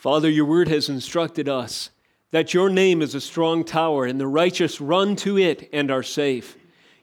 Father, your word has instructed us that your name is a strong tower, and the righteous run to it and are safe.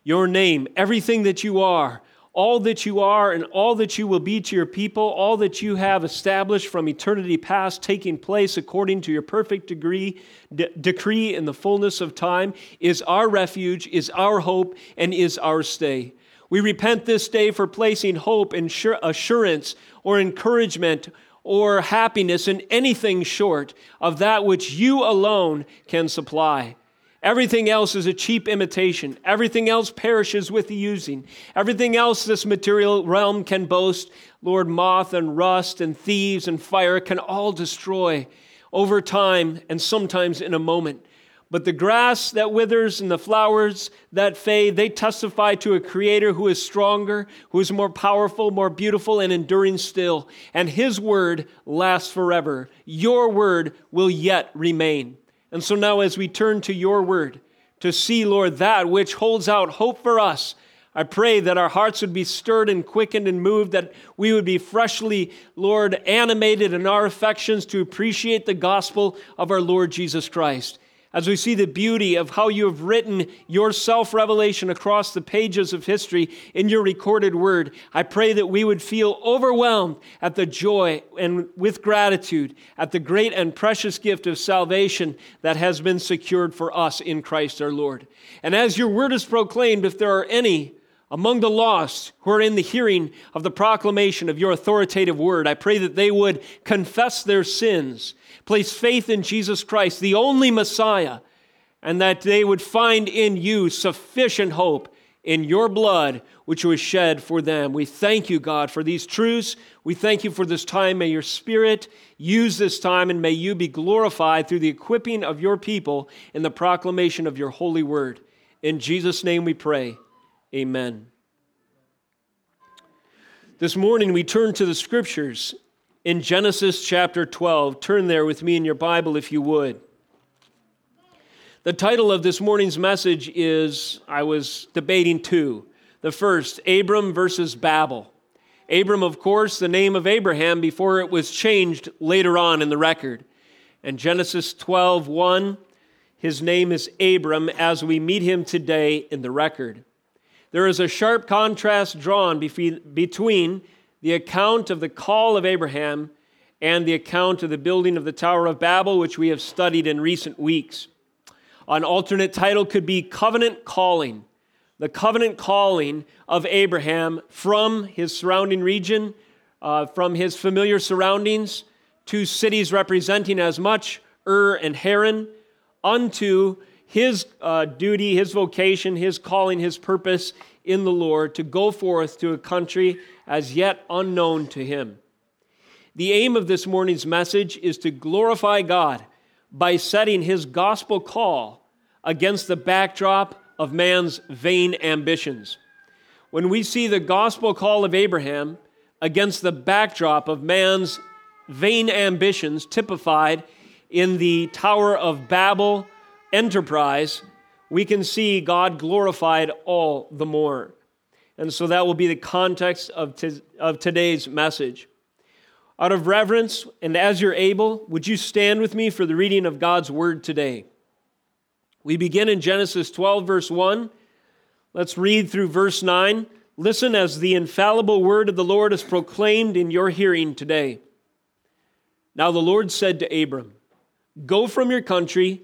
Your name, everything that you are, all that you are, and all that you will be to your people, all that you have established from eternity past, taking place according to your perfect degree, de- decree in the fullness of time, is our refuge, is our hope, and is our stay. We repent this day for placing hope and assurance or encouragement or happiness in anything short of that which you alone can supply. Everything else is a cheap imitation. Everything else perishes with the using. Everything else this material realm can boast, Lord, moth and rust and thieves and fire can all destroy over time and sometimes in a moment. But the grass that withers and the flowers that fade, they testify to a creator who is stronger, who is more powerful, more beautiful, and enduring still. And his word lasts forever. Your word will yet remain. And so now, as we turn to your word to see, Lord, that which holds out hope for us, I pray that our hearts would be stirred and quickened and moved, that we would be freshly, Lord, animated in our affections to appreciate the gospel of our Lord Jesus Christ as we see the beauty of how you have written your self revelation across the pages of history in your recorded word, I pray that we would feel overwhelmed at the joy and with gratitude at the great and precious gift of salvation that has been secured for us in Christ our Lord. And as your word is proclaimed, if there are any among the lost who are in the hearing of the proclamation of your authoritative word, I pray that they would confess their sins place faith in Jesus Christ, the only Messiah, and that they would find in you sufficient hope in your blood, which was shed for them. We thank you, God, for these truths. We thank you for this time. May your Spirit use this time, and may you be glorified through the equipping of your people in the proclamation of your holy word. In Jesus' name we pray. Amen. This morning we turn to the scriptures in Genesis chapter 12. Turn there with me in your Bible if you would. The title of this morning's message is I was debating two. The first, Abram versus Babel. Abram, of course, the name of Abraham before it was changed later on in the record. And Genesis 12, 1, his name is Abram as we meet him today in the record. There is a sharp contrast drawn between the account of the call of Abraham and the account of the building of the Tower of Babel, which we have studied in recent weeks. An alternate title could be Covenant Calling, the covenant calling of Abraham from his surrounding region, uh, from his familiar surroundings, to cities representing as much Ur and Haran, unto his uh, duty, his vocation, his calling, his purpose in the Lord to go forth to a country as yet unknown to him. The aim of this morning's message is to glorify God by setting his gospel call against the backdrop of man's vain ambitions. When we see the gospel call of Abraham against the backdrop of man's vain ambitions typified in the Tower of Babel enterprise, we can see God glorified all the more. And so that will be the context of, t- of today's message. Out of reverence and as you're able, would you stand with me for the reading of God's word today? We begin in Genesis 12, verse 1. Let's read through verse 9. Listen as the infallible word of the Lord is proclaimed in your hearing today. Now the Lord said to Abram, Go from your country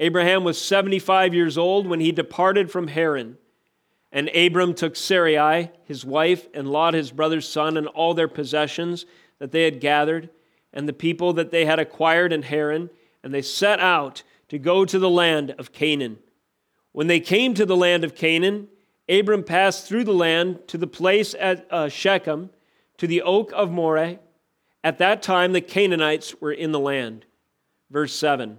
Abraham was 75 years old when he departed from Haran. And Abram took Sarai, his wife, and Lot, his brother's son, and all their possessions that they had gathered, and the people that they had acquired in Haran, and they set out to go to the land of Canaan. When they came to the land of Canaan, Abram passed through the land to the place at uh, Shechem, to the oak of Moreh. At that time, the Canaanites were in the land. Verse 7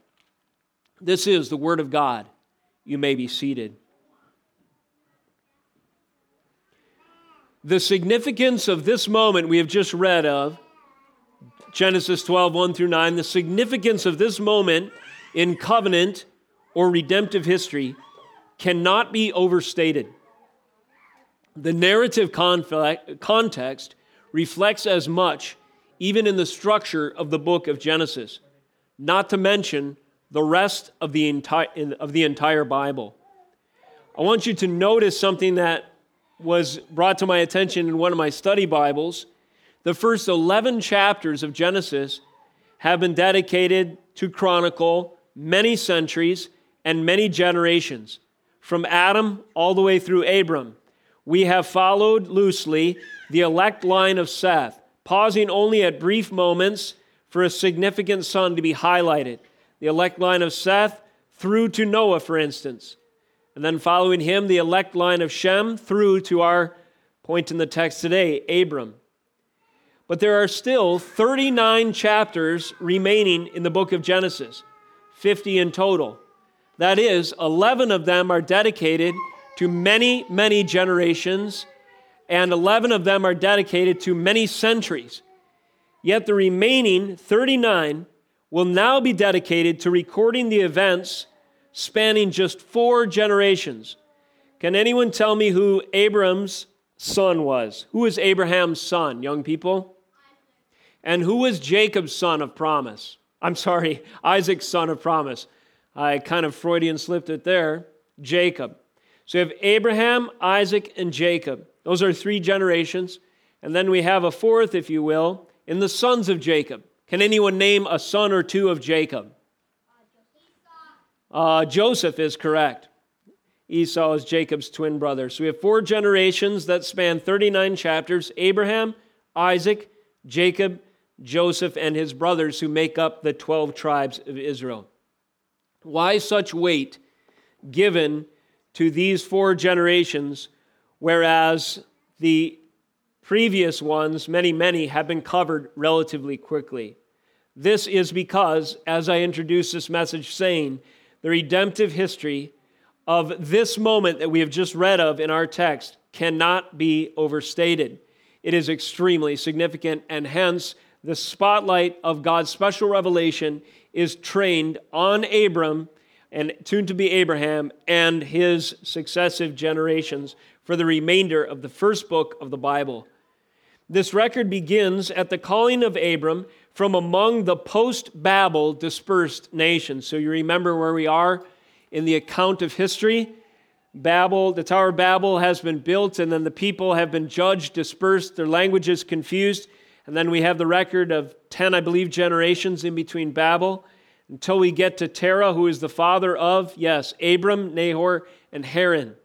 This is the word of God. You may be seated. The significance of this moment we have just read of, Genesis 12, 1 through 9, the significance of this moment in covenant or redemptive history cannot be overstated. The narrative context reflects as much, even in the structure of the book of Genesis, not to mention the rest of the entire, of the entire Bible. I want you to notice something that was brought to my attention in one of my study Bibles. The first 11 chapters of Genesis have been dedicated to chronicle many centuries and many generations, from Adam all the way through Abram. We have followed loosely the elect line of Seth, pausing only at brief moments for a significant son to be highlighted. The elect line of Seth through to Noah, for instance. And then following him, the elect line of Shem through to our point in the text today, Abram. But there are still 39 chapters remaining in the book of Genesis, 50 in total. That is, 11 of them are dedicated to many, many generations, and 11 of them are dedicated to many centuries. Yet the remaining 39 will now be dedicated to recording the events spanning just four generations. Can anyone tell me who Abram's son was? Who was Abraham's son, young people? And who was Jacob's son of promise? I'm sorry, Isaac's son of promise. I kind of Freudian slipped it there. Jacob. So you have Abraham, Isaac, and Jacob. Those are three generations. And then we have a fourth, if you will, in the sons of Jacob. Can anyone name a son or two of Jacob? Uh, Joseph is correct. Esau is Jacob's twin brother. So we have four generations that span 39 chapters Abraham, Isaac, Jacob, Joseph, and his brothers who make up the 12 tribes of Israel. Why such weight given to these four generations, whereas the previous ones, many, many, have been covered relatively quickly? This is because, as I introduced this message saying, the redemptive history of this moment that we have just read of in our text cannot be overstated. It is extremely significant, and hence the spotlight of God's special revelation is trained on Abram and soon to be Abraham and his successive generations for the remainder of the first book of the Bible. This record begins at the calling of Abram from among the post Babel dispersed nations. So you remember where we are in the account of history. Babel, the Tower of Babel has been built, and then the people have been judged, dispersed, their languages confused. And then we have the record of 10, I believe, generations in between Babel until we get to Terah, who is the father of, yes, Abram, Nahor, and Haran.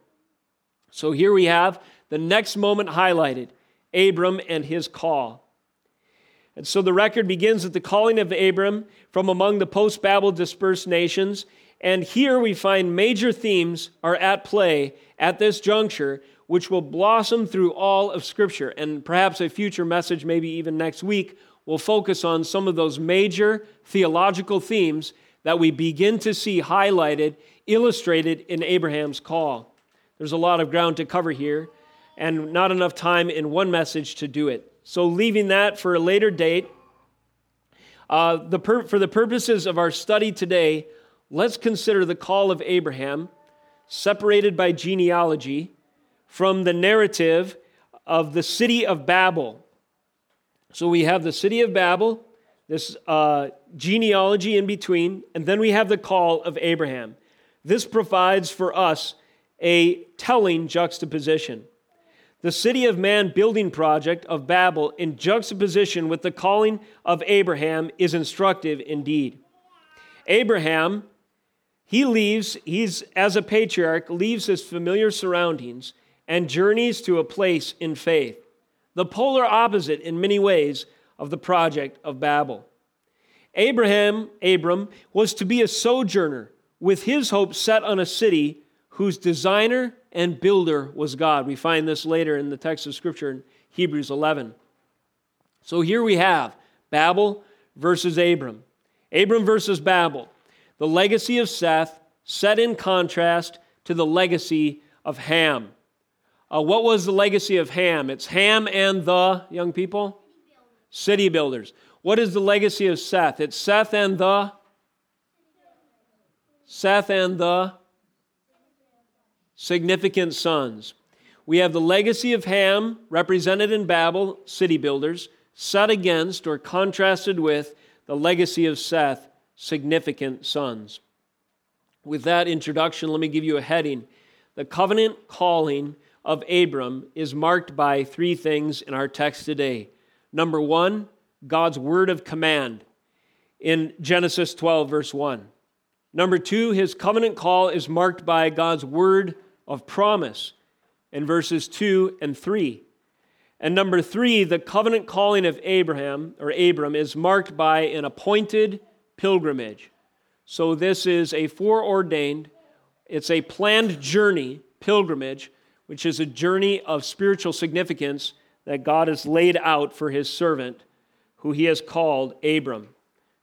So here we have the next moment highlighted Abram and his call. And so the record begins at the calling of Abram from among the post Babel dispersed nations. And here we find major themes are at play at this juncture, which will blossom through all of Scripture. And perhaps a future message, maybe even next week, will focus on some of those major theological themes that we begin to see highlighted, illustrated in Abraham's call. There's a lot of ground to cover here, and not enough time in one message to do it. So, leaving that for a later date, uh, the for the purposes of our study today, let's consider the call of Abraham, separated by genealogy, from the narrative of the city of Babel. So, we have the city of Babel, this uh, genealogy in between, and then we have the call of Abraham. This provides for us a telling juxtaposition. The city of man building project of Babel in juxtaposition with the calling of Abraham is instructive indeed. Abraham, he leaves, he's as a patriarch, leaves his familiar surroundings and journeys to a place in faith, the polar opposite in many ways of the project of Babel. Abraham, Abram, was to be a sojourner with his hope set on a city whose designer and builder was God. We find this later in the text of Scripture in Hebrews 11. So here we have Babel versus Abram. Abram versus Babel. The legacy of Seth set in contrast to the legacy of Ham. Uh, what was the legacy of Ham? It's Ham and the, young people? City builders. What is the legacy of Seth? It's Seth and the? Seth and the? Significant sons. We have the legacy of Ham, represented in Babel, city builders, set against or contrasted with the legacy of Seth, significant sons. With that introduction, let me give you a heading. The covenant calling of Abram is marked by three things in our text today. Number one, God's word of command in Genesis 12, verse 1. Number two, his covenant call is marked by God's word of promise in verses 2 and 3. And number three, the covenant calling of Abraham or Abram is marked by an appointed pilgrimage. So this is a foreordained, it's a planned journey, pilgrimage, which is a journey of spiritual significance that God has laid out for his servant, who he has called Abram.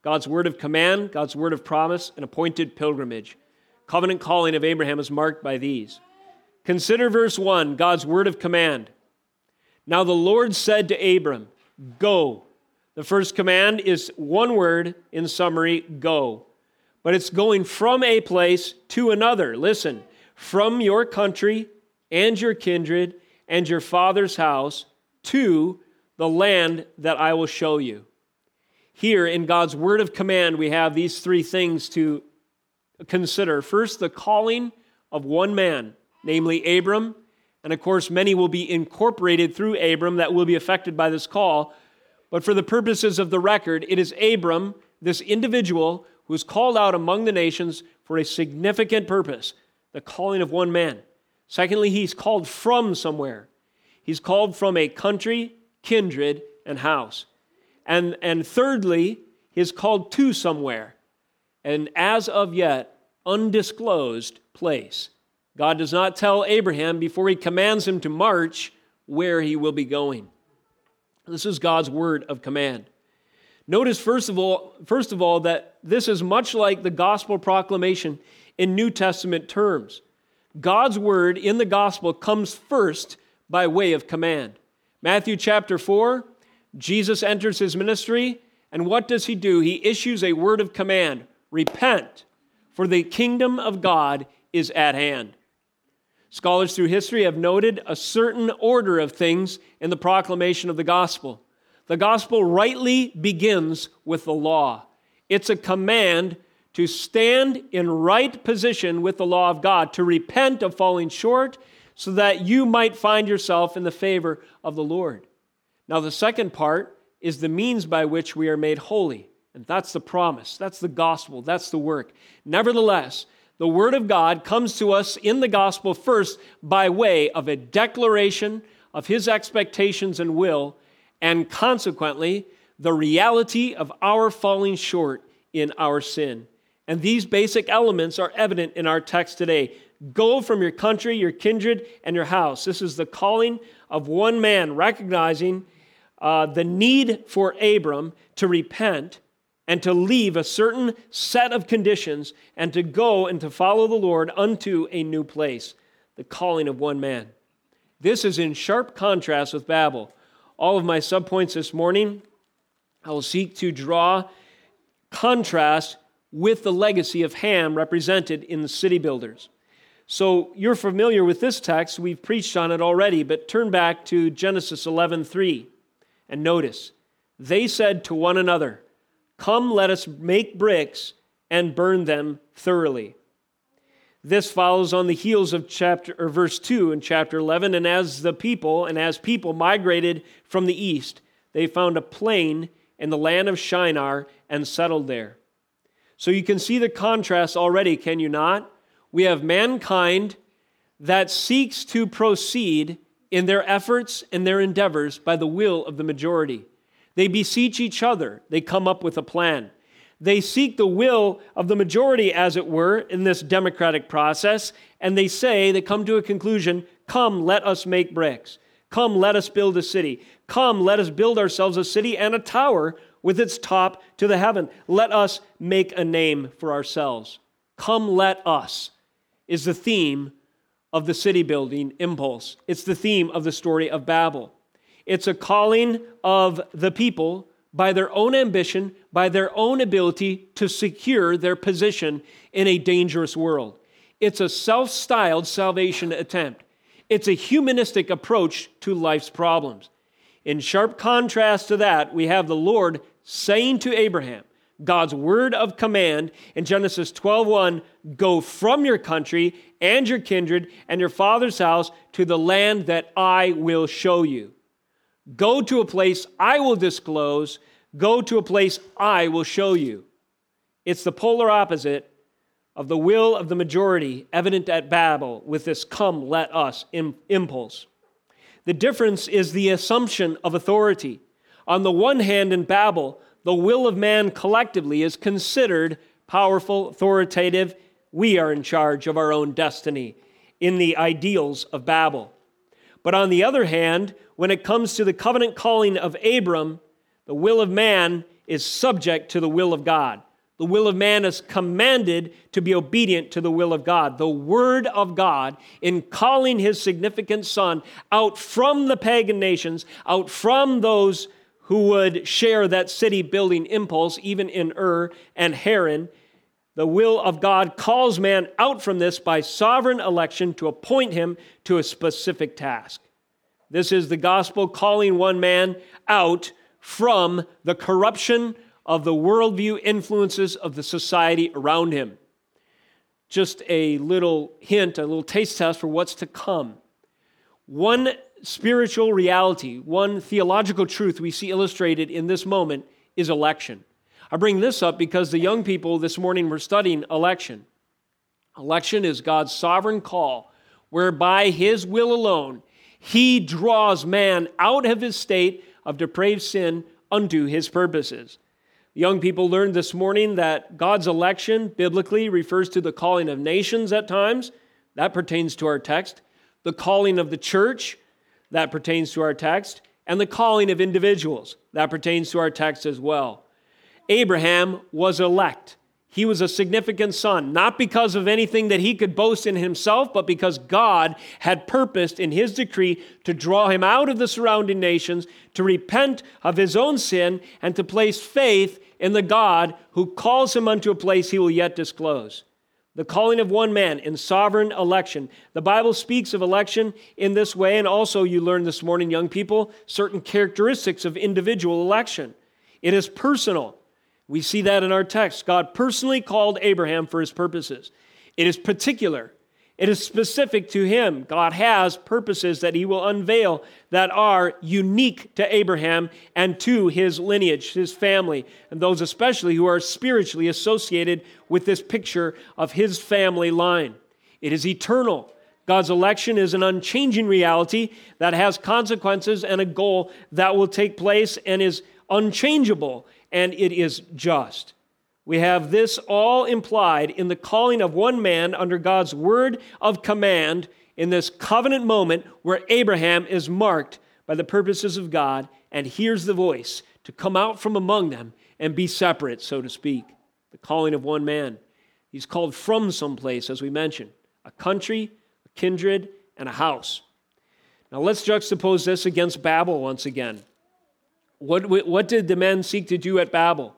God's word of command, God's word of promise, an appointed pilgrimage. Covenant calling of Abraham is marked by these. Consider verse 1, God's word of command. Now the Lord said to Abram, Go. The first command is one word in summary go. But it's going from a place to another. Listen, from your country and your kindred and your father's house to the land that I will show you. Here in God's word of command, we have these three things to consider. First, the calling of one man, namely Abram, and of course, many will be incorporated through Abram that will be affected by this call. But for the purposes of the record, it is Abram, this individual, who is called out among the nations for a significant purpose the calling of one man. Secondly, he's called from somewhere. He's called from a country, kindred, and house. And, and thirdly, he's called to somewhere, an as of yet undisclosed place. God does not tell Abraham before he commands him to march where he will be going. This is God's word of command. Notice first of all, first of all that this is much like the gospel proclamation in New Testament terms. God's word in the gospel comes first by way of command. Matthew chapter 4, Jesus enters his ministry, and what does he do? He issues a word of command repent, for the kingdom of God is at hand. Scholars through history have noted a certain order of things in the proclamation of the gospel. The gospel rightly begins with the law. It's a command to stand in right position with the law of God, to repent of falling short, so that you might find yourself in the favor of the Lord. Now, the second part is the means by which we are made holy. And that's the promise, that's the gospel, that's the work. Nevertheless, the Word of God comes to us in the gospel first by way of a declaration of His expectations and will, and consequently, the reality of our falling short in our sin. And these basic elements are evident in our text today. Go from your country, your kindred, and your house. This is the calling of one man recognizing uh, the need for Abram to repent and to leave a certain set of conditions and to go and to follow the Lord unto a new place, the calling of one man. This is in sharp contrast with Babel. All of my subpoints this morning, I will seek to draw contrast with the legacy of Ham represented in the city builders. So you're familiar with this text, we've preached on it already, but turn back to Genesis 11:3 and notice, they said to one another, Come, let us make bricks and burn them thoroughly. This follows on the heels of chapter or verse 2 in chapter 11 and as the people and as people migrated from the east they found a plain in the land of Shinar and settled there. So you can see the contrast already, can you not? We have mankind that seeks to proceed in their efforts and their endeavors by the will of the majority. They beseech each other, they come up with a plan. They seek the will of the majority, as it were, in this democratic process, and they say, they come to a conclusion come, let us make bricks. Come, let us build a city. Come, let us build ourselves a city and a tower with its top to the heaven. Let us make a name for ourselves. Come, let us is the theme of the city building impulse. It's the theme of the story of Babel. It's a calling of the people by their own ambition, by their own ability to secure their position in a dangerous world. It's a self styled salvation attempt. It's a humanistic approach to life's problems. In sharp contrast to that, we have the Lord saying to Abraham, God's word of command in Genesis 12:1, go from your country and your kindred and your father's house to the land that I will show you. Go to a place I will disclose, go to a place I will show you. It's the polar opposite of the will of the majority evident at Babel with this come let us impulse. The difference is the assumption of authority. On the one hand, in Babel, the will of man collectively is considered powerful, authoritative. We are in charge of our own destiny in the ideals of Babel. But on the other hand, when it comes to the covenant calling of Abram, the will of man is subject to the will of God. The will of man is commanded to be obedient to the will of God. The word of God, in calling his significant son out from the pagan nations, out from those who would share that city building impulse, even in Ur and Haran. The will of God calls man out from this by sovereign election to appoint him to a specific task. This is the gospel calling one man out from the corruption of the worldview influences of the society around him. Just a little hint, a little taste test for what's to come. One spiritual reality, one theological truth we see illustrated in this moment is election. I bring this up because the young people this morning were studying election. Election is God's sovereign call, whereby His will alone, He draws man out of his state of depraved sin unto His purposes. Young people learned this morning that God's election biblically refers to the calling of nations at times. That pertains to our text. The calling of the church that pertains to our text, and the calling of individuals. That pertains to our text as well. Abraham was elect. He was a significant son, not because of anything that he could boast in himself, but because God had purposed in his decree to draw him out of the surrounding nations, to repent of his own sin, and to place faith in the God who calls him unto a place he will yet disclose the calling of one man in sovereign election. The Bible speaks of election in this way, and also you learned this morning, young people, certain characteristics of individual election. It is personal. We see that in our text. God personally called Abraham for his purposes. It is particular. It is specific to him. God has purposes that he will unveil that are unique to Abraham and to his lineage, his family, and those especially who are spiritually associated with this picture of his family line. It is eternal. God's election is an unchanging reality that has consequences and a goal that will take place and is unchangeable, and it is just. We have this all implied in the calling of one man under God's word of command in this covenant moment where Abraham is marked by the purposes of God and hears the voice to come out from among them and be separate, so to speak. The calling of one man. He's called from someplace, as we mentioned a country, a kindred, and a house. Now let's juxtapose this against Babel once again. What, what did the men seek to do at Babel?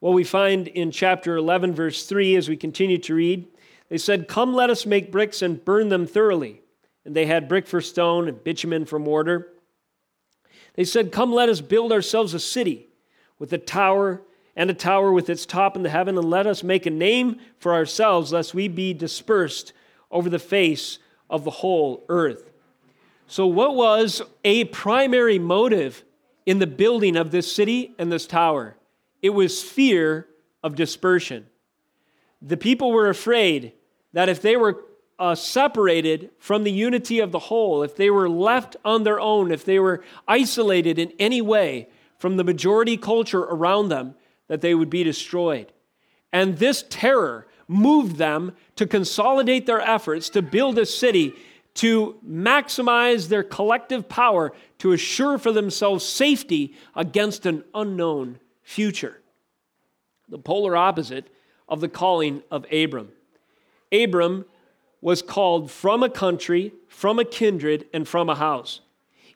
Well, we find in chapter 11, verse 3, as we continue to read, they said, Come, let us make bricks and burn them thoroughly. And they had brick for stone and bitumen for mortar. They said, Come, let us build ourselves a city with a tower and a tower with its top in the heaven, and let us make a name for ourselves, lest we be dispersed over the face of the whole earth. So, what was a primary motive in the building of this city and this tower? It was fear of dispersion. The people were afraid that if they were uh, separated from the unity of the whole, if they were left on their own, if they were isolated in any way from the majority culture around them, that they would be destroyed. And this terror moved them to consolidate their efforts to build a city to maximize their collective power to assure for themselves safety against an unknown future. The polar opposite of the calling of Abram. Abram was called from a country, from a kindred, and from a house.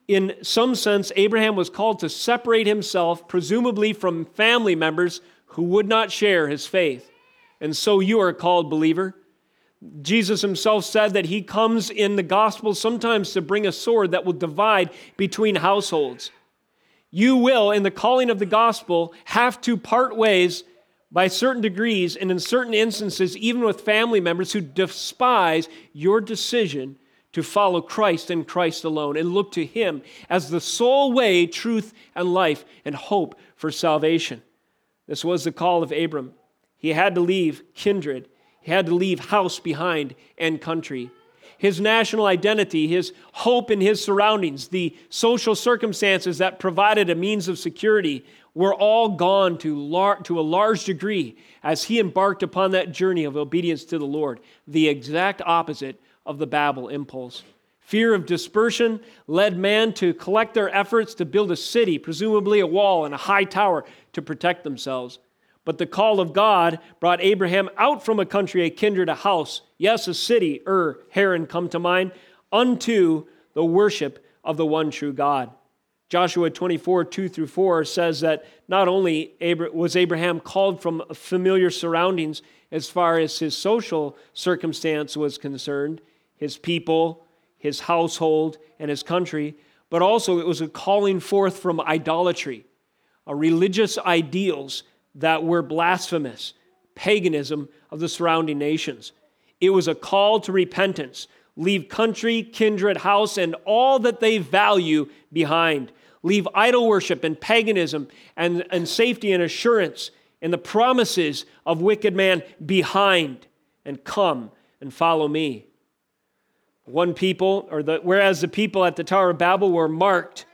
In some sense, Abraham was called to separate himself, presumably from family members who would not share his faith. And so you are called, believer. Jesus himself said that he comes in the gospel sometimes to bring a sword that will divide between households. You will, in the calling of the gospel, have to part ways by certain degrees and in certain instances, even with family members who despise your decision to follow Christ and Christ alone and look to Him as the sole way, truth, and life and hope for salvation. This was the call of Abram. He had to leave kindred, he had to leave house behind and country. His national identity, his hope in his surroundings, the social circumstances that provided a means of security were all gone to, lar- to a large degree as he embarked upon that journey of obedience to the Lord, the exact opposite of the Babel impulse. Fear of dispersion led man to collect their efforts to build a city, presumably a wall and a high tower, to protect themselves. But the call of God brought Abraham out from a country, a kindred, a house, yes, a city, Ur, Haran come to mind, unto the worship of the one true God. Joshua 24, 2 through 4 says that not only was Abraham called from familiar surroundings as far as his social circumstance was concerned, his people, his household, and his country, but also it was a calling forth from idolatry, a religious ideals that were blasphemous, paganism of the surrounding nations. It was a call to repentance. Leave country, kindred, house, and all that they value behind Leave idol worship and paganism and, and safety and assurance and the promises of wicked man behind and come and follow me. One people, or the, whereas the people at the Tower of Babel were marked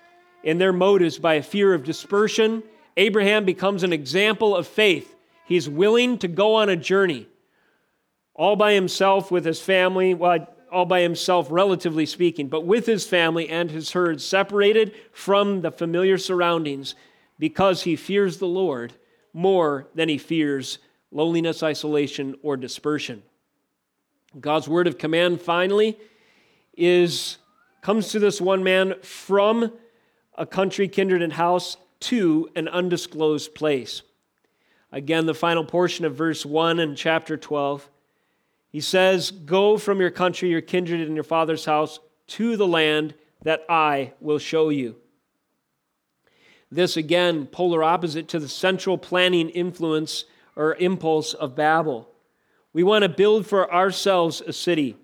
in their motives by a fear of dispersion, Abraham becomes an example of faith. He's willing to go on a journey all by himself with his family. Well, all by himself, relatively speaking, but with his family and his herds, separated from the familiar surroundings because he fears the Lord more than he fears loneliness, isolation, or dispersion. God's word of command finally is comes to this one man from a country, kindred, and house to an undisclosed place. Again, the final portion of verse 1 in chapter 12 he says, Go from your country, your kindred, and your father's house to the land that I will show you. This, again, polar opposite to the central planning influence or impulse of Babel. We want to build for ourselves a city.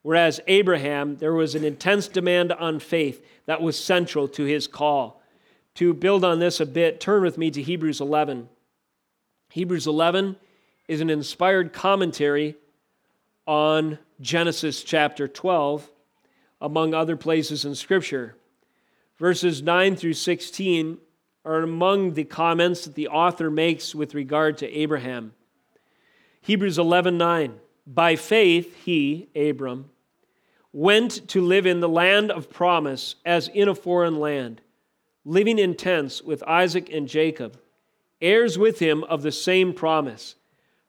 Whereas Abraham, there was an intense demand on faith that was central to his call. To build on this a bit, turn with me to Hebrews 11. Hebrews 11 is an inspired commentary on Genesis chapter 12, among other places in Scripture. Verses 9 through 16 are among the comments that the author makes with regard to Abraham. Hebrews 11:9 By faith he Abram went to live in the land of promise as in a foreign land living in tents with Isaac and Jacob heirs with him of the same promise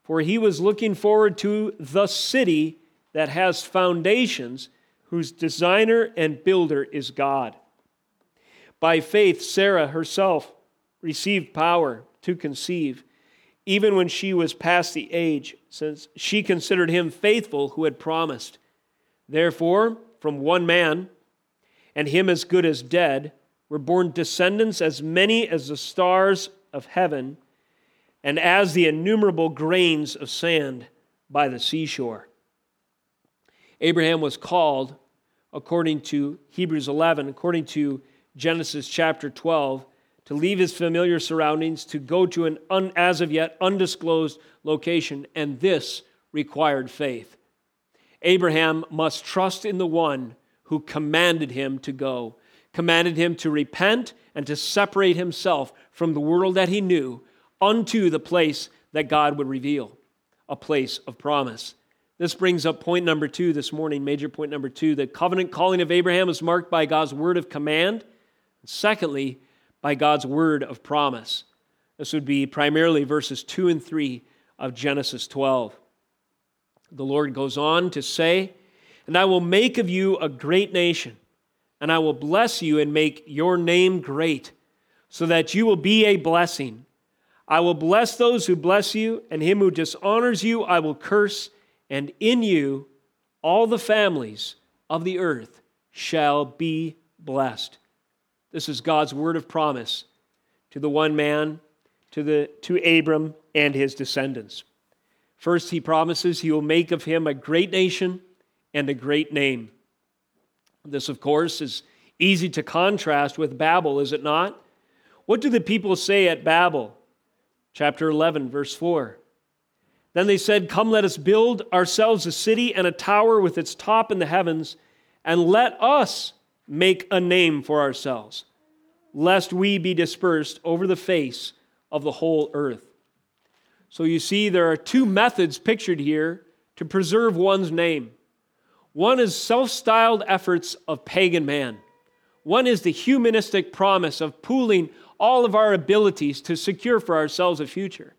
for he was looking forward to the city that has foundations, whose designer and builder is God. By faith, Sarah herself received power to conceive, even when she was past the age, since she considered him faithful who had promised. Therefore, from one man, and him as good as dead, were born descendants as many as the stars of heaven and as the innumerable grains of sand by the seashore. Abraham was called, according to Hebrews 11, according to Genesis chapter 12, to leave his familiar surroundings, to go to an un, as of yet undisclosed location, and this required faith. Abraham must trust in the one who commanded him to go, commanded him to repent and to separate himself from the world that he knew unto the place that God would reveal, a place of promise. This brings up point number two this morning, major point number two. The covenant calling of Abraham is marked by God's word of command. and Secondly, by God's word of promise. This would be primarily verses 2 and 3 of Genesis 12. The Lord goes on to say, And I will make of you a great nation, and I will bless you and make your name great, so that you will be a blessing. I will bless those who bless you, and him who dishonors you I will curse, and in you all the families of the earth shall be blessed. This is God's word of promise to the one man, to, the, to Abram and his descendants. First, he promises he will make of him a great nation and a great name. This, of course, is easy to contrast with Babel, is it not? What do the people say at Babel? Chapter 11, verse 4. Then they said, Come, let us build ourselves a city and a tower with its top in the heavens, and let us make a name for ourselves, lest we be dispersed over the face of the whole earth. So you see, there are two methods pictured here to preserve one's name. One is self styled efforts of pagan man, one is the humanistic promise of pooling all of our abilities to secure for ourselves a future.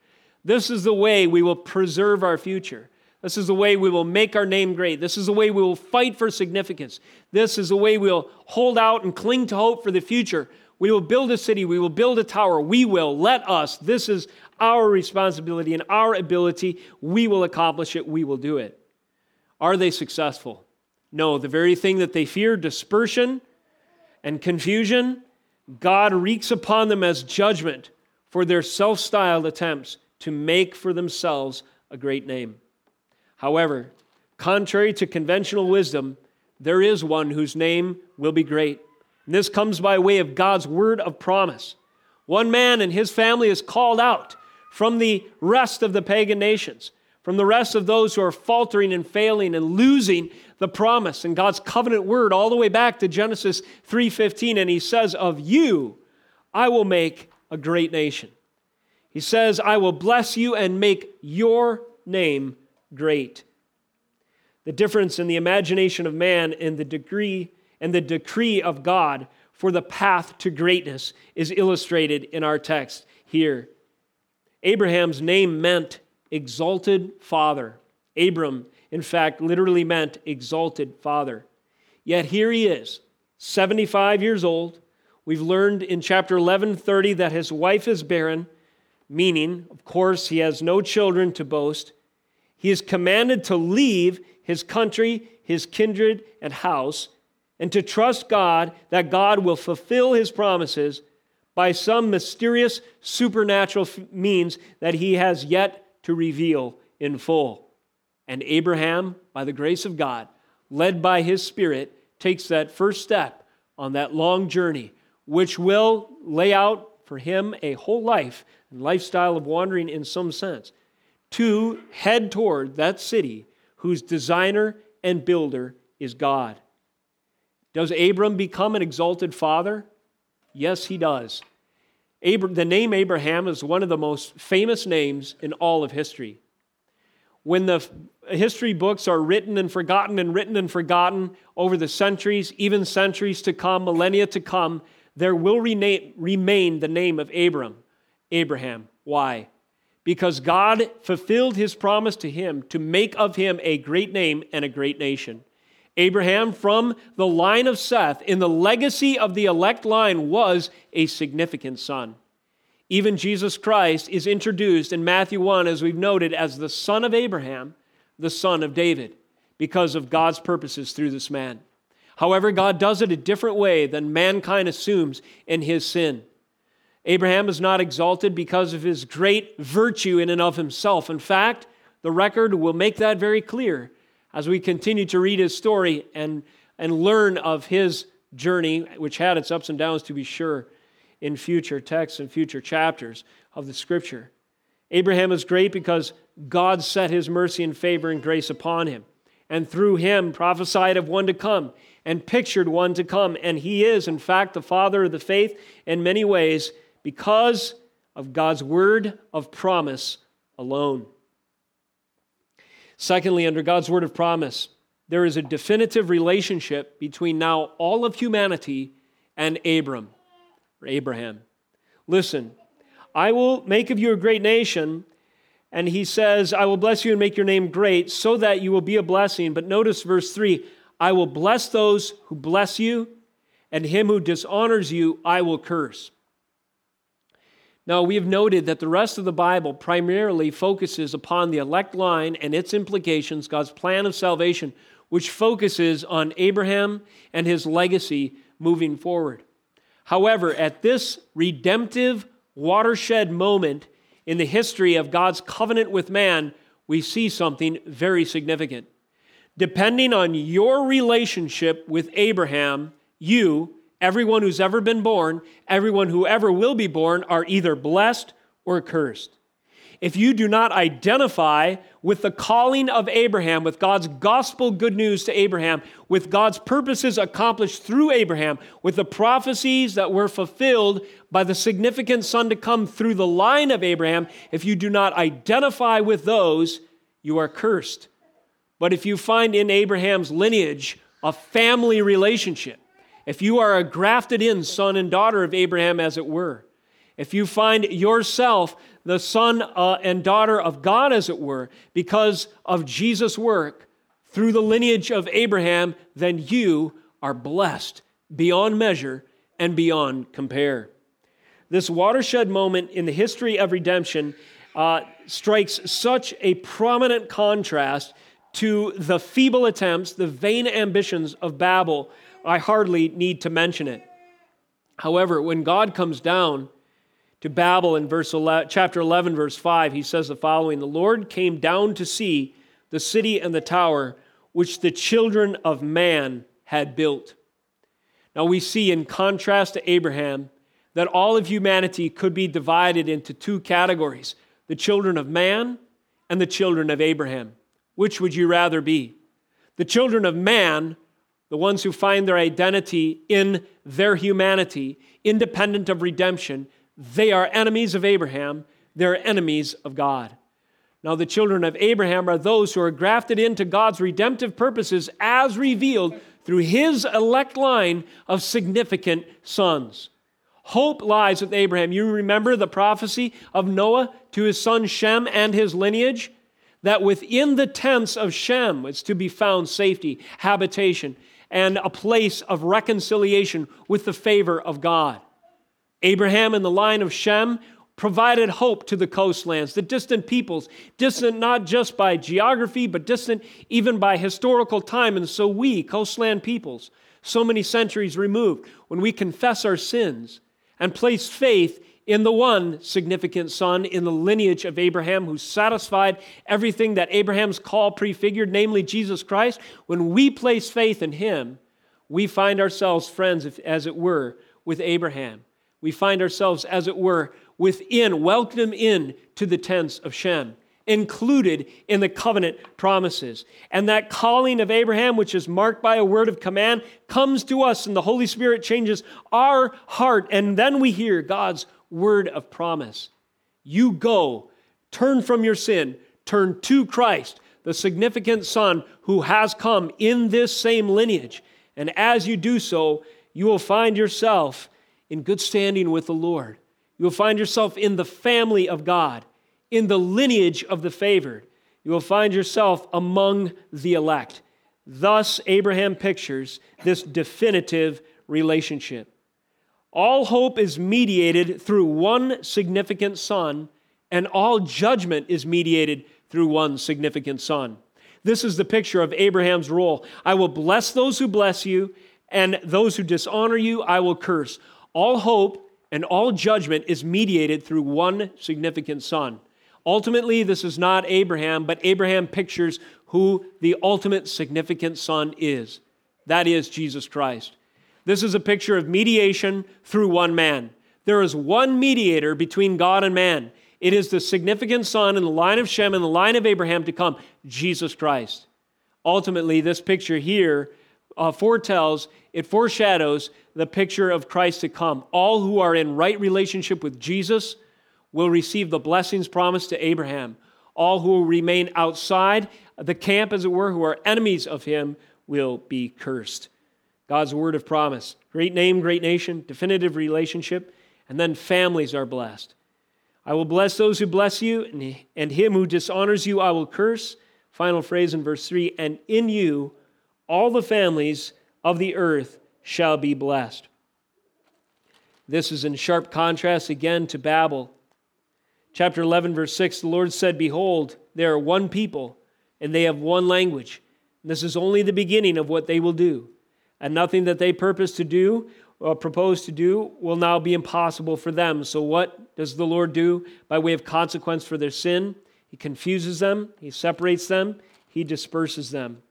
This is the way we will preserve our future. This is the way we will make our name great. This is the way we will fight for significance. This is the way we'll hold out and cling to hope for the future. We will build a city. We will build a tower. We will. Let us. This is our responsibility and our ability. We will accomplish it. We will do it. Are they successful? No. The very thing that they fear, dispersion and confusion, God wreaks upon them as judgment for their self styled attempts to make for themselves a great name. However, contrary to conventional wisdom, there is one whose name will be great. And this comes by way of God's word of promise. One man and his family is called out from the rest of the pagan nations, from the rest of those who are faltering and failing and losing the promise and God's covenant word all the way back to Genesis 3:15 and he says of you I will make a great nation. He says I will bless you and make your name great. The difference in the imagination of man and the degree and the decree of God for the path to greatness is illustrated in our text here. Abraham's name meant exalted father. Abram, in fact, literally meant exalted father. Yet here he is, 75 years old. We've learned in chapter 11:30 that his wife is barren, meaning, of course, he has no children to boast. He is commanded to leave his country, his kindred, and house, and to trust God that God will fulfill his promises by some mysterious supernatural means that he has yet to reveal in full. And Abraham, by the grace of God, led by his Spirit, takes that first step on that long journey, which will lay out for him a whole life and lifestyle of wandering in some sense to head toward that city whose designer and builder is God. Does Abram become an exalted father? Yes, he does. The name Abraham is one of the most famous names in all of history. When the history books are written and forgotten and written and forgotten over the centuries, even centuries to come, millennia to come, there will remain the name of Abram, Abraham. Why? because God fulfilled his promise to him to make of him a great name and a great nation. Abraham, from the line of Seth, in the legacy of the elect line, was a significant son. Even Jesus Christ is introduced in Matthew 1, as we've noted, as the son of Abraham, the son of David, because of God's purposes through this man. However, God does it a different way than mankind assumes in his sin. Abraham is not exalted because of his great virtue in and of himself. In fact, the record will make that very clear as we continue to read his story and, and learn of his journey, which had its ups and downs to be sure. In future texts and future chapters of the scripture. Abraham is great because God set his mercy and favor and grace upon him, and through him prophesied of one to come and pictured one to come. And he is, in fact, the father of the faith in many ways because of God's word of promise alone. Secondly, under God's word of promise, there is a definitive relationship between now all of humanity and Abram, or Abraham. Listen, I will make of you a great nation. And he says, I will bless you and make your name great so that you will be a blessing. But notice verse 3 I will bless those who bless you, and him who dishonors you, I will curse. Now, we have noted that the rest of the Bible primarily focuses upon the elect line and its implications, God's plan of salvation, which focuses on Abraham and his legacy moving forward. However, at this redemptive watershed moment in the history of God's covenant with man, we see something very significant. Depending on your relationship with Abraham, you, everyone who's ever been born, everyone who ever will be born, are either blessed or cursed. If you do not identify with the calling of Abraham, with God's gospel good news to Abraham, with God's purposes accomplished through Abraham, with the prophecies that were fulfilled by the significant son to come through the line of Abraham, if you do not identify with those, you are cursed. But if you find in Abraham's lineage a family relationship, if you are a grafted in son and daughter of Abraham, as it were, if you find yourself the son uh, and daughter of God, as it were, because of Jesus' work through the lineage of Abraham, then you are blessed beyond measure and beyond compare. This watershed moment in the history of redemption uh, strikes such a prominent contrast to the feeble attempts, the vain ambitions of Babel, I hardly need to mention it. However, when God comes down to Babel in verse 11, chapter 11, verse 5, he says the following The Lord came down to see the city and the tower which the children of man had built. Now we see, in contrast to Abraham, that all of humanity could be divided into two categories the children of man and the children of Abraham. Which would you rather be? The children of man, the ones who find their identity in their humanity, independent of redemption, they are enemies of Abraham, they're enemies of God. Now, the children of Abraham are those who are grafted into God's redemptive purposes as revealed through his elect line of significant sons. Hope lies with Abraham. You remember the prophecy of Noah to his son Shem and his lineage? that within the tents of Shem is to be found safety, habitation, and a place of reconciliation with the favor of God. Abraham in the line of Shem provided hope to the coastlands, the distant peoples, distant not just by geography, but distant even by historical time. And so we, coastland peoples, so many centuries removed, when we confess our sins and place faith in the one significant son in the lineage of Abraham who satisfied everything that Abraham's call prefigured, namely Jesus Christ, when we place faith in him, we find ourselves friends, as it were, with Abraham. We find ourselves, as it were, within, welcome in to the tents of Shem, included in the covenant promises. And that calling of Abraham, which is marked by a word of command, comes to us, and the Holy Spirit changes our heart. And then we hear God's word of promise. You go, turn from your sin, turn to Christ, the significant Son who has come in this same lineage. And as you do so, you will find yourself in good standing with the Lord. You will find yourself in the family of God, in the lineage of the favored. You will find yourself among the elect. Thus, Abraham pictures this definitive relationship. All hope is mediated through one significant son, and all judgment is mediated through one significant son. This is the picture of Abraham's role. I will bless those who bless you, and those who dishonor you, I will curse. All hope and all judgment is mediated through one significant son. Ultimately, this is not Abraham, but Abraham pictures who the ultimate significant son is. That is Jesus Christ. This is a picture of mediation through one man. There is one mediator between God and man. It is the significant son in the line of Shem and the line of Abraham to come, Jesus Christ. Ultimately, this picture here uh, foretells, it foreshadows the picture of Christ to come. All who are in right relationship with Jesus will receive the blessings promised to Abraham. All who remain outside the camp, as it were, who are enemies of him, will be cursed. God's word of promise. Great name, great nation, definitive relationship, and then families are blessed. I will bless those who bless you, and him who dishonors you I will curse. Final phrase in verse 3 And in you all the families of the earth shall be blessed. This is in sharp contrast again to Babel. Chapter 11, verse 6 The Lord said, Behold, there are one people, and they have one language. This is only the beginning of what they will do. And nothing that they purpose to do or propose to do will now be impossible for them. So, what does the Lord do by way of consequence for their sin? He confuses them, He separates them, He disperses them.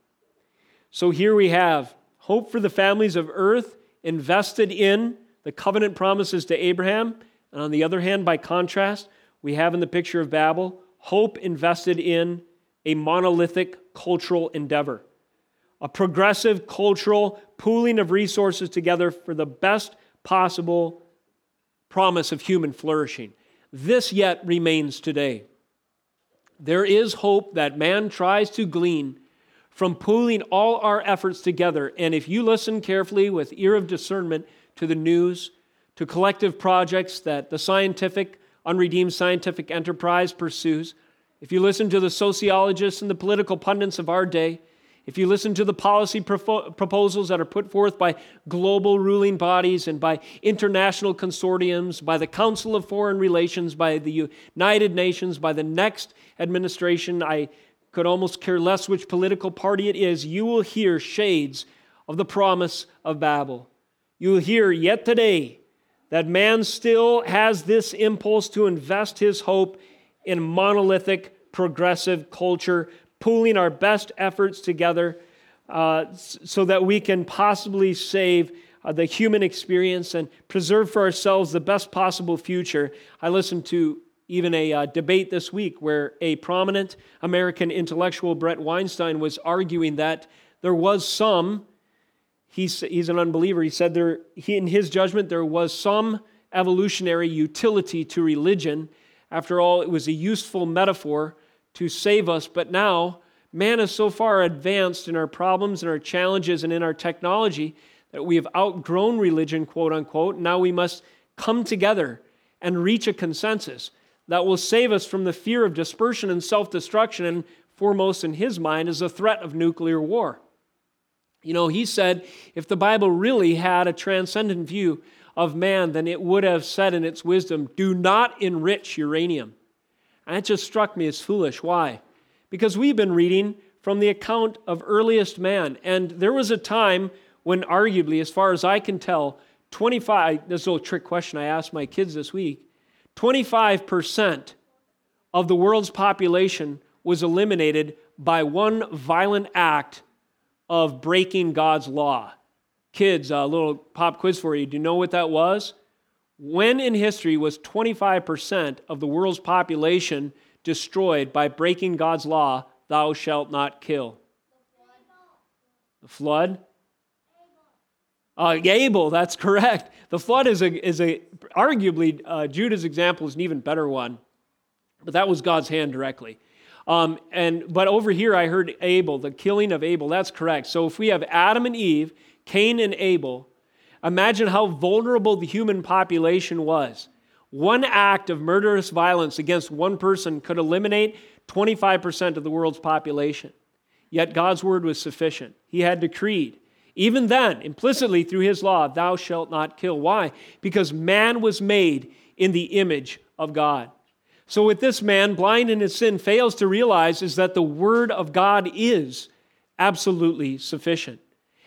So, here we have hope for the families of earth invested in the covenant promises to Abraham. And on the other hand, by contrast, we have in the picture of Babel hope invested in a monolithic cultural endeavor, a progressive cultural pooling of resources together for the best possible promise of human flourishing. This yet remains today. There is hope that man tries to glean from pooling all our efforts together. And if you listen carefully with ear of discernment to the news, to collective projects that the scientific, unredeemed scientific enterprise pursues, if you listen to the sociologists and the political pundits of our day, if you listen to the policy proposals that are put forth by global ruling bodies and by international consortiums, by the Council of Foreign Relations, by the United Nations, by the next administration, I could almost care less which political party it is, you will hear shades of the promise of Babel. You will hear yet today that man still has this impulse to invest his hope in monolithic, progressive culture, pooling our best efforts together uh, so that we can possibly save uh, the human experience and preserve for ourselves the best possible future. I listened to even a uh, debate this week where a prominent American intellectual, Bret Weinstein, was arguing that there was some, he's, he's an unbeliever, he said there, he, in his judgment, there was some evolutionary utility to religion. After all, it was a useful metaphor to save us. But now, man is so far advanced in our problems and our challenges and in our technology that we have outgrown religion, quote unquote. Now we must come together and reach a consensus that will save us from the fear of dispersion and self destruction, and foremost in his mind is the threat of nuclear war. You know, he said if the Bible really had a transcendent view of man, then it would have said in its wisdom, do not enrich uranium. And it just struck me as foolish. Why? Because we've been reading from the account of earliest man, and there was a time when, arguably, as far as I can tell, 25, this is a little trick question I asked my kids this week 25% of the world's population was eliminated by one violent act of breaking God's law. Kids, a little pop quiz for you. Do you know what that was? When in history was 25% of the world's population destroyed by breaking God's law, thou shalt not kill? The flood? Uh, Abel, that's correct. The flood is a, is a arguably, uh, Judah's example is an even better one, but that was God's hand directly. Um, and but over here I heard Abel, the killing of Abel. That's correct. So if we have Adam and Eve, Cain and Abel, Imagine how vulnerable the human population was. One act of murderous violence against one person could eliminate 25% of the world's population. Yet God's word was sufficient. He had decreed, even then, implicitly through his law, thou shalt not kill. Why? Because man was made in the image of God. So, what this man, blind in his sin, fails to realize is that the word of God is absolutely sufficient.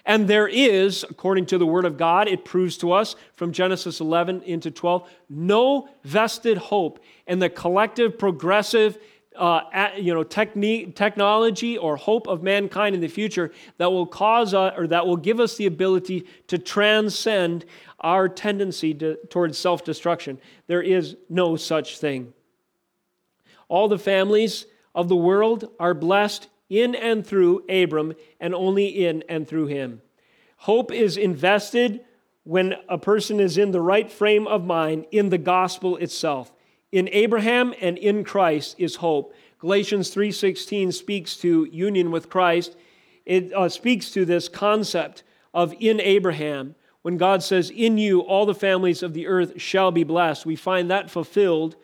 And there is, according to the Word of God, it proves to us from Genesis 11 into 12, no vested hope in the collective, progressive, uh, you know, technique, technology or hope of mankind in the future that will cause us, or that will give us the ability to transcend our tendency to, towards self destruction. There is no such thing. All the families of the world are blessed in and through Abram, and only in and through him. Hope is invested when a person is in the right frame of mind in the gospel itself. In Abraham and in Christ is hope. Galatians 3:16 speaks to union with Christ. It uh, speaks to this concept of in Abraham. When God says, "In you all the families of the earth shall be blessed," we find that fulfilled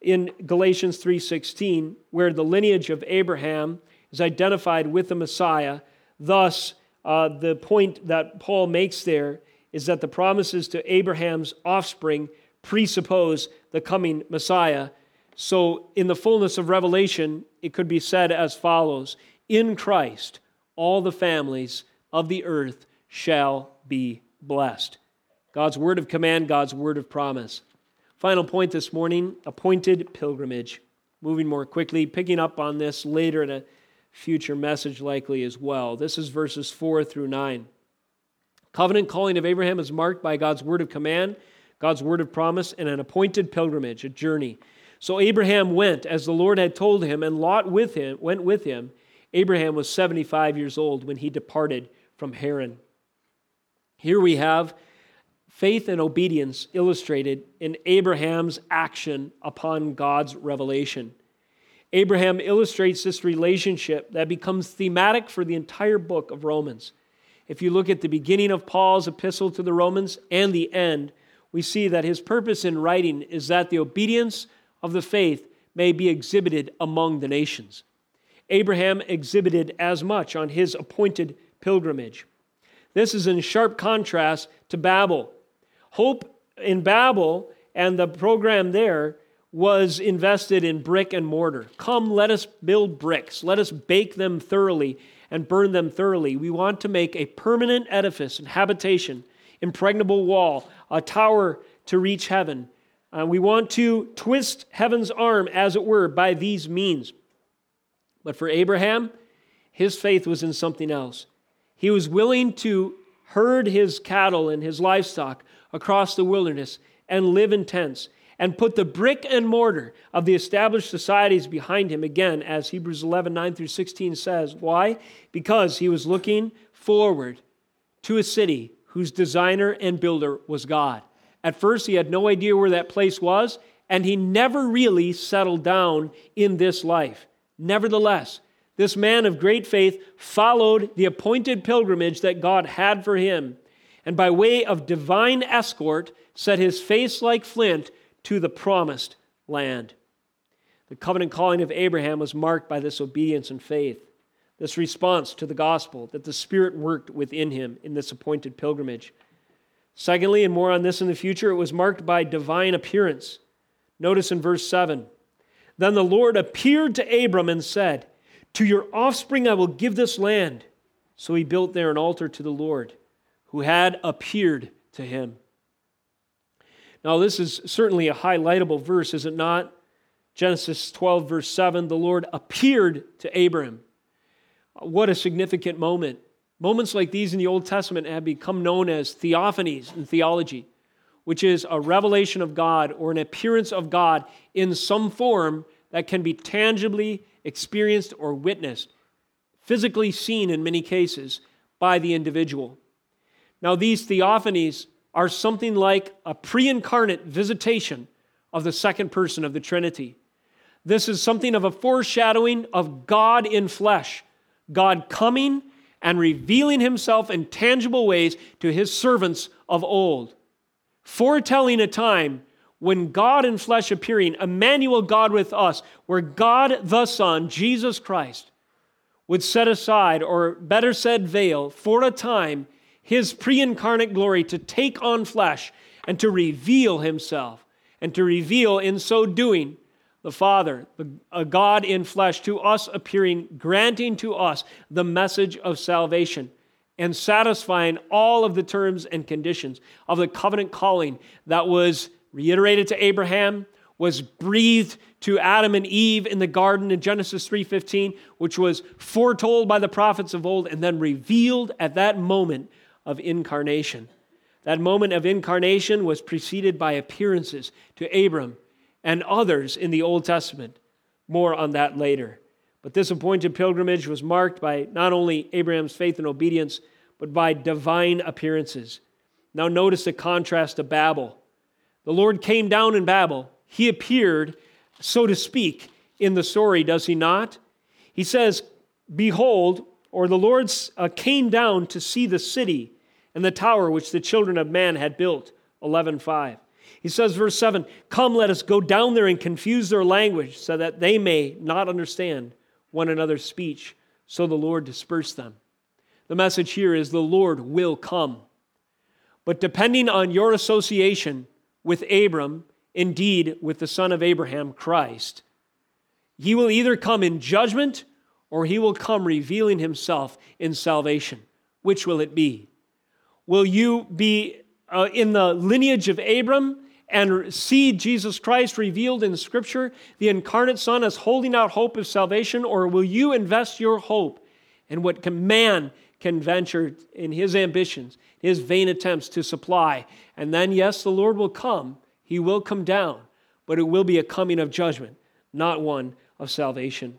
in Galatians 3:16, where the lineage of Abraham is identified with the Messiah. Thus, uh, the point that Paul makes there is that the promises to Abraham's offspring presuppose the coming Messiah. So, in the fullness of Revelation, it could be said as follows In Christ, all the families of the earth shall be blessed. God's word of command, God's word of promise. Final point this morning appointed pilgrimage. Moving more quickly, picking up on this later in a future message, likely as well. This is verses 4 through 9. Covenant calling of Abraham is marked by God's word of command, God's word of promise, and an appointed pilgrimage, a journey. So Abraham went as the Lord had told him, and Lot with him went with him. Abraham was 75 years old when he departed from Haran. Here we have faith and obedience illustrated in Abraham's action upon God's revelation. Abraham illustrates this relationship that becomes thematic for the entire book of Romans. If you look at the beginning of Paul's epistle to the Romans and the end, we see that his purpose in writing is that the obedience of the faith may be exhibited among the nations. Abraham exhibited as much on his appointed pilgrimage. This is in sharp contrast to Babel. Hope in Babel and the program there was invested in brick and mortar. Come, let us build bricks. Let us bake them thoroughly and burn them thoroughly. We want to make a permanent edifice and habitation, impregnable wall, a tower to reach heaven. Uh, we want to twist heaven's arm, as it were, by these means. But for Abraham, his faith was in something else. He was willing to herd his cattle and his livestock across the wilderness and live in tents and put the brick and mortar of the established societies behind him again, as Hebrews 11 9 through 16 says. Why? Because he was looking forward to a city whose designer and builder was God. At first, he had no idea where that place was, and he never really settled down in this life. Nevertheless, this man of great faith followed the appointed pilgrimage that God had for him, and by way of divine escort, set his face like flint to the promised land. The covenant calling of Abraham was marked by this obedience and faith, this response to the gospel that the Spirit worked within him in this appointed pilgrimage. Secondly, and more on this in the future, it was marked by divine appearance. Notice in verse 7 Then the Lord appeared to Abram and said, To your offspring I will give this land. So he built there an altar to the Lord, who had appeared to him. Now, this is certainly a highlightable verse, is it not? Genesis 12, verse 7 the Lord appeared to Abram. What a significant moment. Moments like these in the Old Testament have become known as theophanies in theology, which is a revelation of God or an appearance of God in some form that can be tangibly experienced or witnessed, physically seen in many cases by the individual. Now, these theophanies are something like a pre incarnate visitation of the second person of the Trinity. This is something of a foreshadowing of God in flesh, God coming and revealing himself in tangible ways to his servants of old, foretelling a time when God in flesh appearing, Emmanuel, God with us, where God the Son, Jesus Christ, would set aside, or better said, veil, for a time his pre incarnate glory to take on flesh and to reveal himself, and to reveal in so doing the Father, a God in flesh, to us appearing, granting to us the message of salvation and satisfying all of the terms and conditions of the covenant calling that was reiterated to Abraham, was breathed to Adam and Eve in the garden in Genesis 3:15, which was foretold by the prophets of old and then revealed at that moment of incarnation. That moment of incarnation was preceded by appearances to Abram and others in the Old Testament. More on that later. But this appointed pilgrimage was marked by not only Abraham's faith and obedience, but by divine appearances. Now, notice the contrast to Babel. The Lord came down in Babel. He appeared, so to speak, in the story, does he not? He says, Behold, or the Lord uh, came down to see the city and the tower which the children of man had built. 11.5. He says, verse 7 Come, let us go down there and confuse their language so that they may not understand one another's speech. So the Lord dispersed them. The message here is the Lord will come. But depending on your association with Abram, indeed with the son of Abraham, Christ, he will either come in judgment or he will come revealing himself in salvation. Which will it be? Will you be uh, in the lineage of Abram and see Jesus Christ revealed in Scripture, the incarnate Son, as holding out hope of salvation, or will you invest your hope in what man can venture in his ambitions, his vain attempts to supply? And then, yes, the Lord will come, he will come down, but it will be a coming of judgment, not one of salvation.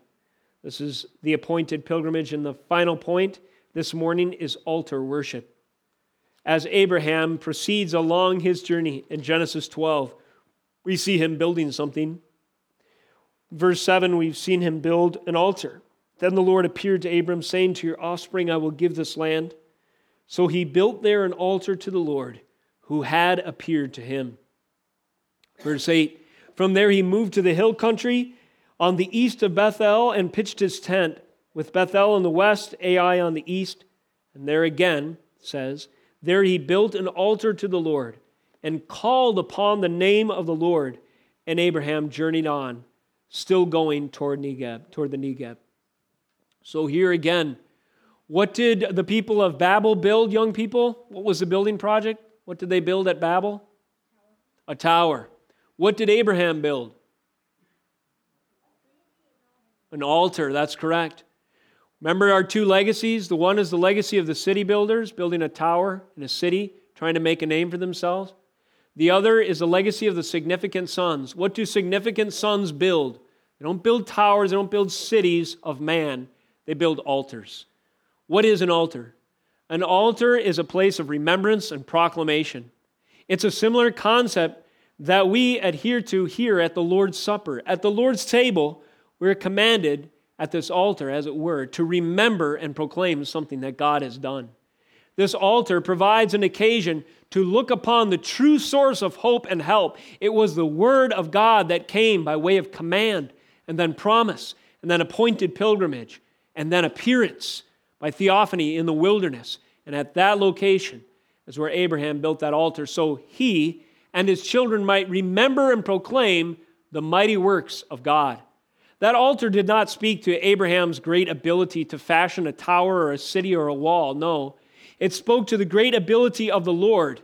This is the appointed pilgrimage, and the final point this morning is altar worship as Abraham proceeds along his journey in Genesis 12. We see him building something. Verse 7, we've seen him build an altar. Then the Lord appeared to Abram, saying, To your offspring I will give this land. So he built there an altar to the Lord, who had appeared to him. Verse 8, From there he moved to the hill country on the east of Bethel and pitched his tent, with Bethel on the west, Ai on the east. And there again, says, there he built an altar to the Lord and called upon the name of the Lord. And Abraham journeyed on, still going toward Negeb, toward the Negeb. So here again, what did the people of Babel build, young people? What was the building project? What did they build at Babel? A tower. What did Abraham build? An altar, that's correct. Remember our two legacies? The one is the legacy of the city builders, building a tower in a city, trying to make a name for themselves. The other is the legacy of the significant sons. What do significant sons build? They don't build towers, they don't build cities of man, they build altars. What is an altar? An altar is a place of remembrance and proclamation. It's a similar concept that we adhere to here at the Lord's Supper. At the Lord's table, we're commanded at this altar, as it were, to remember and proclaim something that God has done. This altar provides an occasion to look upon the true source of hope and help. It was the Word of God that came by way of command, and then promise, and then appointed pilgrimage, and then appearance by theophany in the wilderness. And at that location is where Abraham built that altar so he and his children might remember and proclaim the mighty works of God. That altar did not speak to Abraham's great ability to fashion a tower or a city or a wall. No, it spoke to the great ability of the Lord,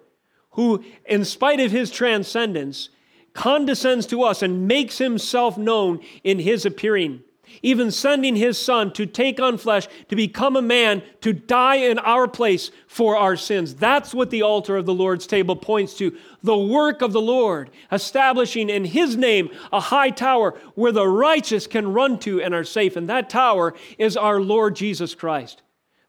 who, in spite of his transcendence, condescends to us and makes himself known in his appearing even sending his son to take on flesh, to become a man, to die in our place for our sins. That's what the altar of the Lord's table points to. The work of the Lord, establishing in his name a high tower where the righteous can run to and are safe. And that tower is our Lord Jesus Christ.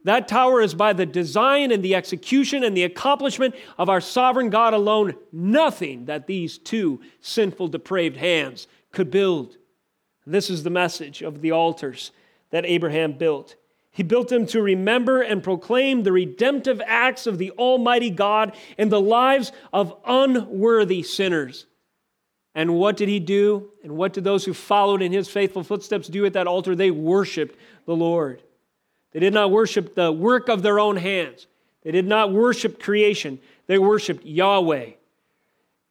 That tower is by the design and the execution and the accomplishment of our sovereign God alone. Nothing that these two sinful, depraved hands could build. This is the message of the altars that Abraham built. He built them to remember and proclaim the redemptive acts of the Almighty God in the lives of unworthy sinners. And what did he do? And what did those who followed in his faithful footsteps do at that altar? They worshiped the Lord. They did not worship the work of their own hands, they did not worship creation, they worshiped Yahweh.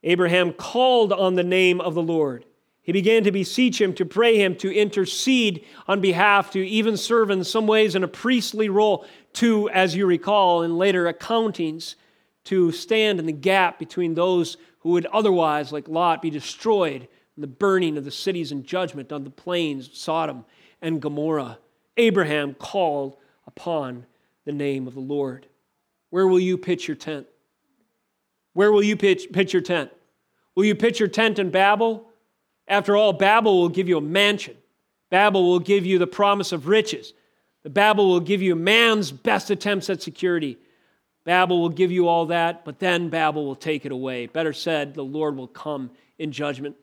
Abraham called on the name of the Lord. He began to beseech him, to pray him, to intercede on behalf, to even serve in some ways in a priestly role, to, as you recall, in later accountings, to stand in the gap between those who would otherwise, like Lot, be destroyed in the burning of the cities and judgment on the plains, Sodom and Gomorrah. Abraham called upon the name of the Lord. Where will you pitch your tent? Where will you pitch, pitch your tent? Will you pitch your tent in Babel? After all, Babel will give you a mansion. Babel will give you the promise of riches. The Babel will give you man's best attempts at security. Babel will give you all that, but then Babel will take it away. Better said, the Lord will come in judgment.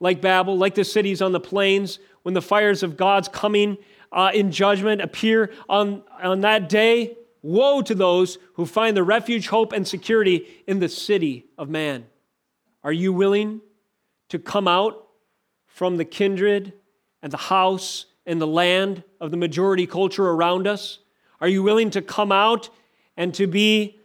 Like Babel, like the cities on the plains, when the fires of God's coming uh, in judgment appear on, on that day, woe to those who find the refuge, hope, and security in the city of man. Are you willing to come out from the kindred and the house and the land of the majority culture around us? Are you willing to come out and to be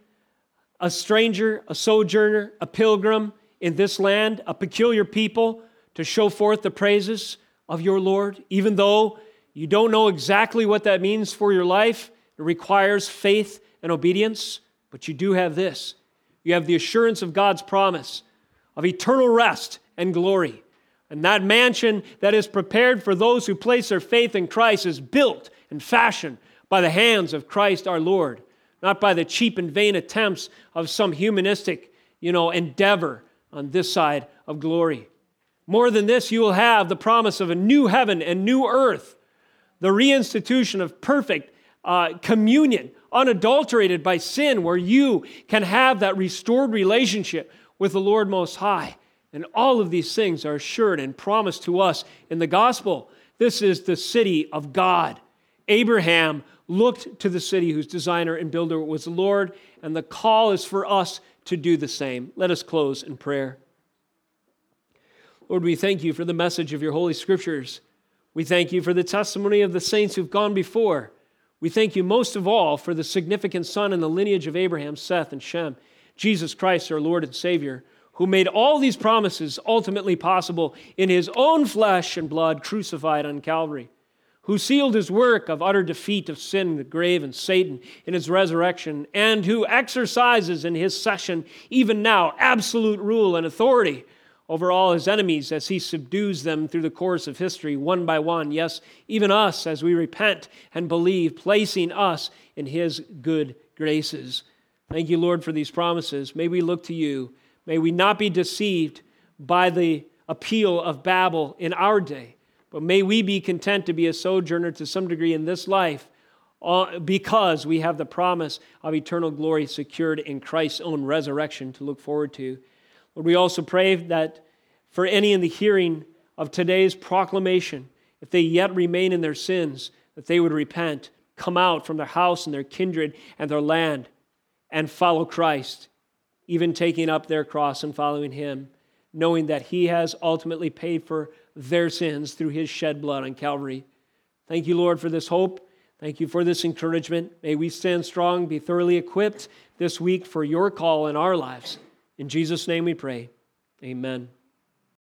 a stranger, a sojourner, a pilgrim in this land, a peculiar people, to show forth the praises of your Lord, even though you don't know exactly what that means for your life? It requires faith and obedience, but you do have this. You have the assurance of God's promise of eternal rest and glory. And that mansion that is prepared for those who place their faith in Christ is built and fashioned by the hands of Christ our Lord not by the cheap and vain attempts of some humanistic, you know, endeavor on this side of glory. More than this, you will have the promise of a new heaven and new earth, the reinstitution of perfect uh, communion, unadulterated by sin, where you can have that restored relationship with the Lord Most High. And all of these things are assured and promised to us in the gospel. This is the city of God. Abraham looked to the city whose designer and builder was the Lord, and the call is for us to do the same. Let us close in prayer. Lord, we thank you for the message of your Holy Scriptures. We thank you for the testimony of the saints who've gone before. We thank you most of all for the significant son in the lineage of Abraham, Seth, and Shem, Jesus Christ, our Lord and Savior, who made all these promises ultimately possible in his own flesh and blood crucified on Calvary who sealed his work of utter defeat of sin, the grave, and Satan in his resurrection, and who exercises in his session, even now, absolute rule and authority over all his enemies as he subdues them through the course of history, one by one. Yes, even us as we repent and believe, placing us in his good graces. Thank you, Lord, for these promises. May we look to you. May we not be deceived by the appeal of Babel in our day but may we be content to be a sojourner to some degree in this life because we have the promise of eternal glory secured in Christ's own resurrection to look forward to. Lord, we also pray that for any in the hearing of today's proclamation, if they yet remain in their sins, that they would repent, come out from their house and their kindred and their land, and follow Christ, even taking up their cross and following Him, knowing that He has ultimately paid for their sins through his shed blood on Calvary. Thank you, Lord, for this hope. Thank you for this encouragement. May we stand strong, be thoroughly equipped this week for your call in our lives. In Jesus' name we pray. Amen.